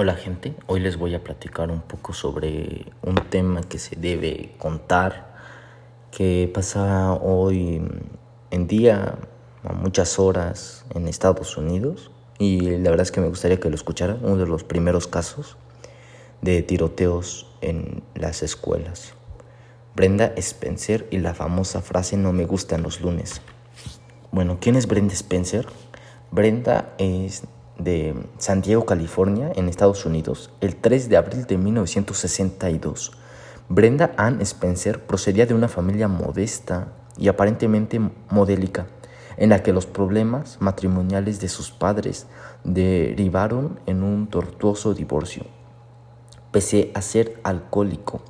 Hola gente, hoy les voy a platicar un poco sobre un tema que se debe contar, que pasa hoy en día a muchas horas en Estados Unidos y la verdad es que me gustaría que lo escucharan, uno de los primeros casos de tiroteos en las escuelas. Brenda Spencer y la famosa frase no me gustan los lunes. Bueno, ¿quién es Brenda Spencer? Brenda es de San Diego, California, en Estados Unidos, el 3 de abril de 1962. Brenda Ann Spencer procedía de una familia modesta y aparentemente modélica, en la que los problemas matrimoniales de sus padres derivaron en un tortuoso divorcio. Pese a ser alcohólico,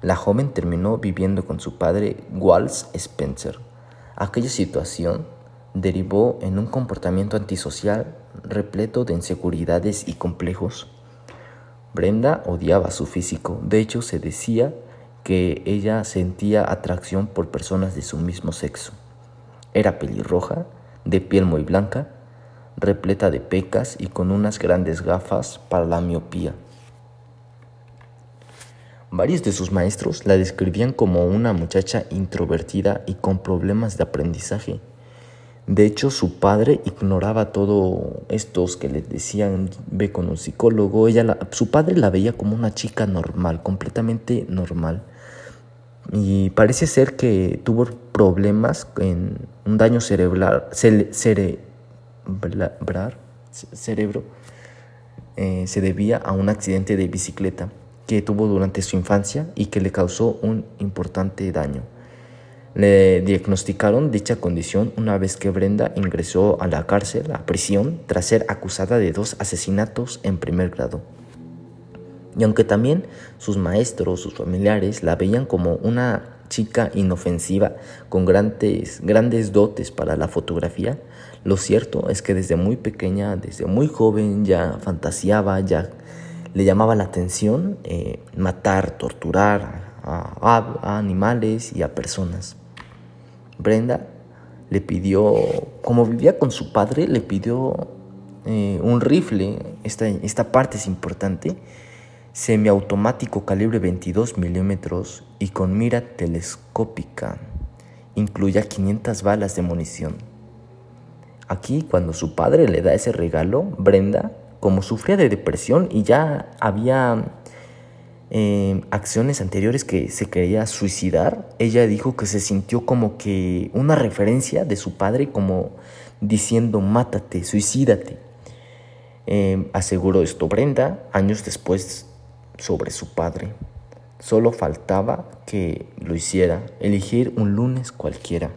la joven terminó viviendo con su padre Walsh Spencer. Aquella situación derivó en un comportamiento antisocial repleto de inseguridades y complejos. Brenda odiaba su físico, de hecho se decía que ella sentía atracción por personas de su mismo sexo. Era pelirroja, de piel muy blanca, repleta de pecas y con unas grandes gafas para la miopía. Varios de sus maestros la describían como una muchacha introvertida y con problemas de aprendizaje. De hecho, su padre ignoraba todo estos que le decían ve con un psicólogo. Ella su padre la veía como una chica normal, completamente normal. Y parece ser que tuvo problemas en un daño cerebral, cerebro, eh, se debía a un accidente de bicicleta que tuvo durante su infancia y que le causó un importante daño. Le diagnosticaron dicha condición una vez que Brenda ingresó a la cárcel, a prisión, tras ser acusada de dos asesinatos en primer grado. Y aunque también sus maestros, sus familiares la veían como una chica inofensiva con grandes, grandes dotes para la fotografía, lo cierto es que desde muy pequeña, desde muy joven ya fantaseaba, ya le llamaba la atención eh, matar, torturar a animales y a personas. Brenda le pidió, como vivía con su padre, le pidió eh, un rifle, esta, esta parte es importante, semiautomático calibre 22 milímetros y con mira telescópica. Incluía 500 balas de munición. Aquí, cuando su padre le da ese regalo, Brenda, como sufría de depresión y ya había eh, acciones anteriores que se quería suicidar, ella dijo que se sintió como que una referencia de su padre como diciendo mátate, suicídate. Eh, aseguró esto Brenda años después sobre su padre. Solo faltaba que lo hiciera, elegir un lunes cualquiera.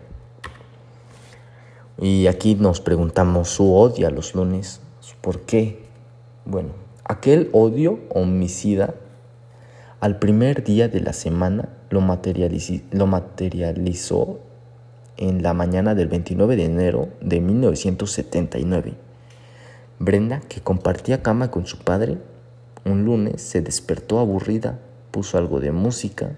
Y aquí nos preguntamos su odio a los lunes. ¿Por qué? Bueno, aquel odio homicida al primer día de la semana lo, materializó en la mañana del 29 de enero de 1979. Brenda, que compartía cama con su padre, un lunes se despertó aburrida, puso algo de música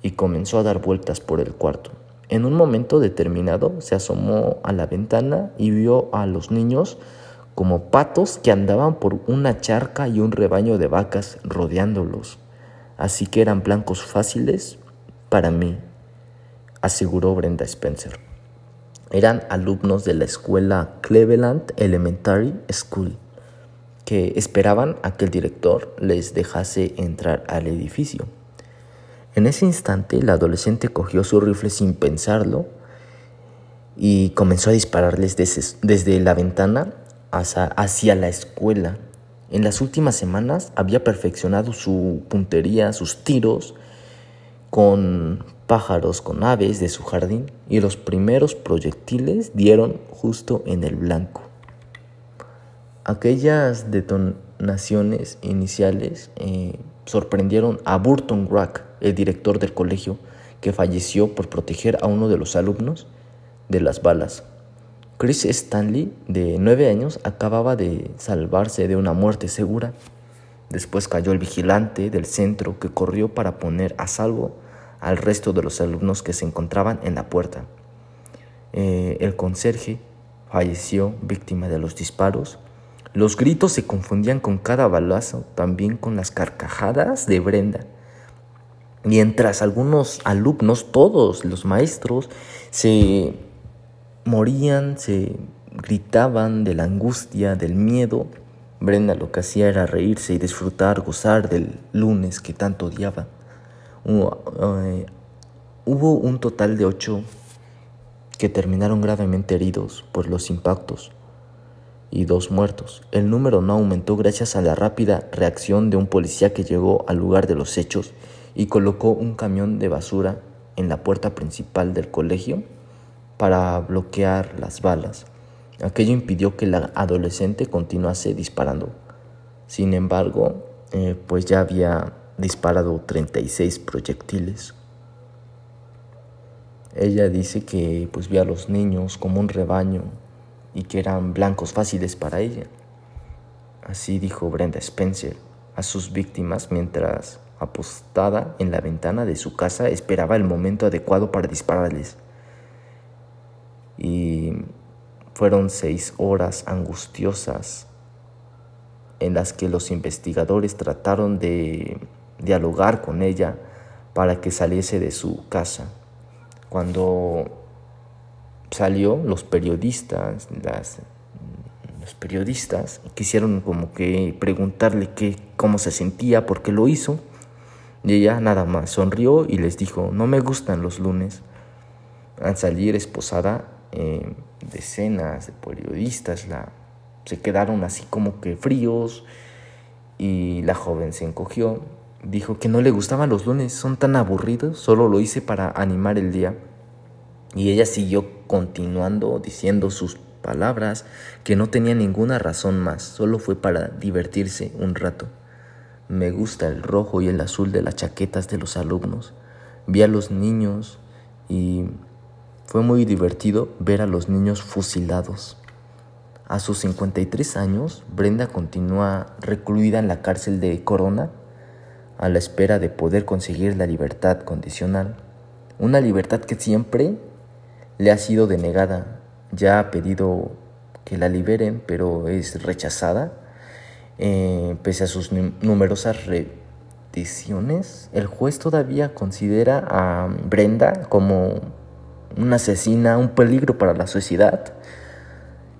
y comenzó a dar vueltas por el cuarto. En un momento determinado se asomó a la ventana y vio a los niños como patos que andaban por una charca y un rebaño de vacas rodeándolos así que eran blancos fáciles para mí, aseguró Brenda Spencer. Eran alumnos de la escuela Cleveland Elementary School, que esperaban a que el director les dejase entrar al edificio. En ese instante, la adolescente cogió su rifle sin pensarlo y comenzó a dispararles desde, la ventana hacia la escuela en las últimas semanas había perfeccionado su puntería, sus tiros con pájaros, con aves de su jardín y los primeros proyectiles dieron justo en el blanco. Aquellas detonaciones iniciales eh, sorprendieron a Burton Rack, el director del colegio, que falleció por proteger a uno de los alumnos de las balas. Chris Stanley, de nueve años, acababa de salvarse de una muerte segura. Después cayó el vigilante del centro que corrió para poner a salvo al resto de los alumnos que se encontraban en la puerta. Eh, el conserje falleció víctima de los disparos Los gritos se confundían con cada balazo, también con las carcajadas de Brenda. Mientras algunos alumnos, todos los maestros, se morían, se gritaban de la angustia, del miedo, Brenda lo que hacía era reírse y disfrutar, gozar del lunes que tanto odiaba. Eh, hubo un total de ocho que terminaron gravemente heridos por los impactos y dos muertos. El número no aumentó gracias a la rápida reacción de un policía que llegó al lugar de los hechos y colocó un camión de basura en la puerta principal del colegio para bloquear las balas. Aquello impidió que la adolescente continuase disparando. Sin embargo, eh, pues ya había disparado 36 proyectiles. Ella dice que pues vio a los niños como un rebaño y que eran blancos fáciles para ella. Así dijo Brenda Spencer a sus víctimas mientras, apostada en la ventana de su casa, esperaba el momento adecuado para dispararles. Y fueron seis horas angustiosas en las que los investigadores trataron de dialogar con ella para que saliese de su casa. Cuando salió, los periodistas, los periodistas quisieron como que preguntarle cómo se sentía, por qué lo hizo. Y ella nada más sonrió y les dijo, no me gustan los lunes. Al salir esposada, eh, decenas de periodistas la, se quedaron así como que fríos y la joven se encogió. Dijo que no le gustaban los lunes, son tan aburridos, solo lo hice para animar el día. Y ella siguió continuando diciendo sus palabras, que no tenía ninguna razón más, solo fue para divertirse un rato. Me gusta el rojo y el azul de las chaquetas de los alumnos. Vi a los niños y fue muy divertido ver a los niños fusilados. A sus 53 años, Brenda continúa recluida en la cárcel de Corona a la espera de poder conseguir la libertad condicional. Una libertad que siempre le ha sido denegada. Ya ha pedido que la liberen, pero es rechazada. Eh, pese a sus numerosas repeticiones, el juez todavía considera a Brenda como una asesina, un peligro para la sociedad.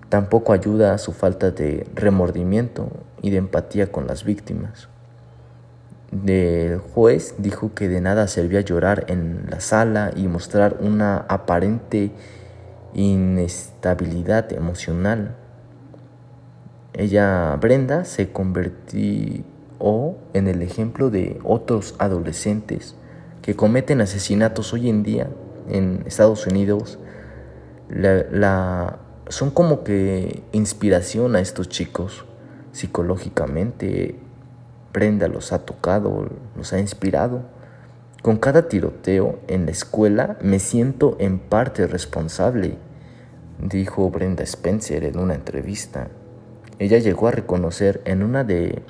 Tampoco ayuda a su falta de remordimiento y de empatía con las víctimas. El juez dijo que de nada servía llorar en la sala y mostrar una aparente inestabilidad emocional. Ella, Brenda, se convirtió en el ejemplo de otros adolescentes que cometen asesinatos hoy en día en Estados Unidos. son como que inspiración a estos chicos psicológicamente Brenda los ha tocado, los ha inspirado. Con cada tiroteo en la escuela me siento en parte responsable, dijo Brenda Spencer en una entrevista. Ella llegó a reconocer en una de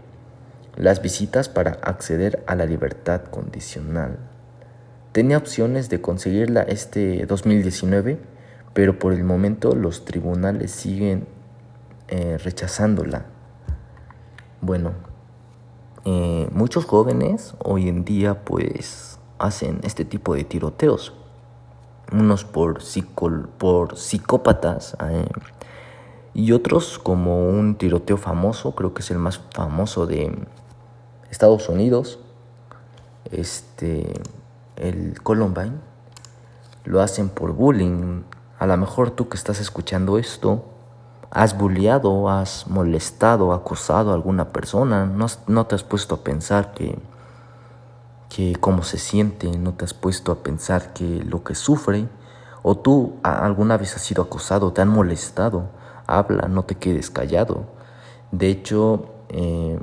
las visitas para acceder a la libertad condicional. Tenía opciones de conseguirla este 2019, pero por el momento los tribunales siguen eh, rechazándola. Bueno, eh, muchos jóvenes hoy en día pues hacen este tipo de tiroteos. Unos por, por psicópatas eh, y otros como un tiroteo famoso, creo que es el más famoso de Estados Unidos, este, el Columbine. Lo hacen por bullying. A lo mejor tú que estás escuchando esto, has bulliado, has molestado, acosado a alguna persona, no, te has puesto a pensar que, que cómo se siente, no te has puesto a pensar que lo que sufre, o tú alguna vez has sido acosado, te han molestado, habla, no te quedes callado. De hecho, eh,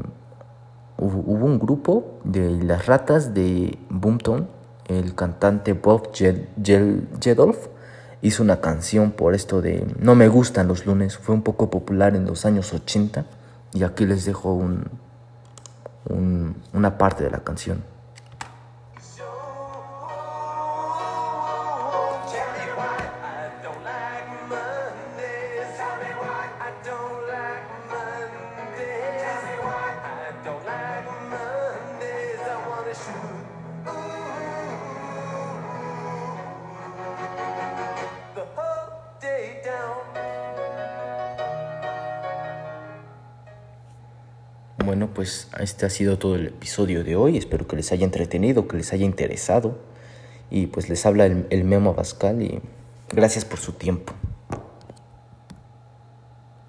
hubo, un grupo de las ratas de Boomtown, el cantante Bob Geldof, hizo una canción por esto de No me gustan los lunes. Fue un poco popular en los años 80 y aquí les dejo un, una parte de la canción. Bueno, pues este ha sido todo el episodio de hoy. Espero que les haya entretenido, que les haya interesado. Y pues les habla el, el Memo Abascal y gracias por su tiempo.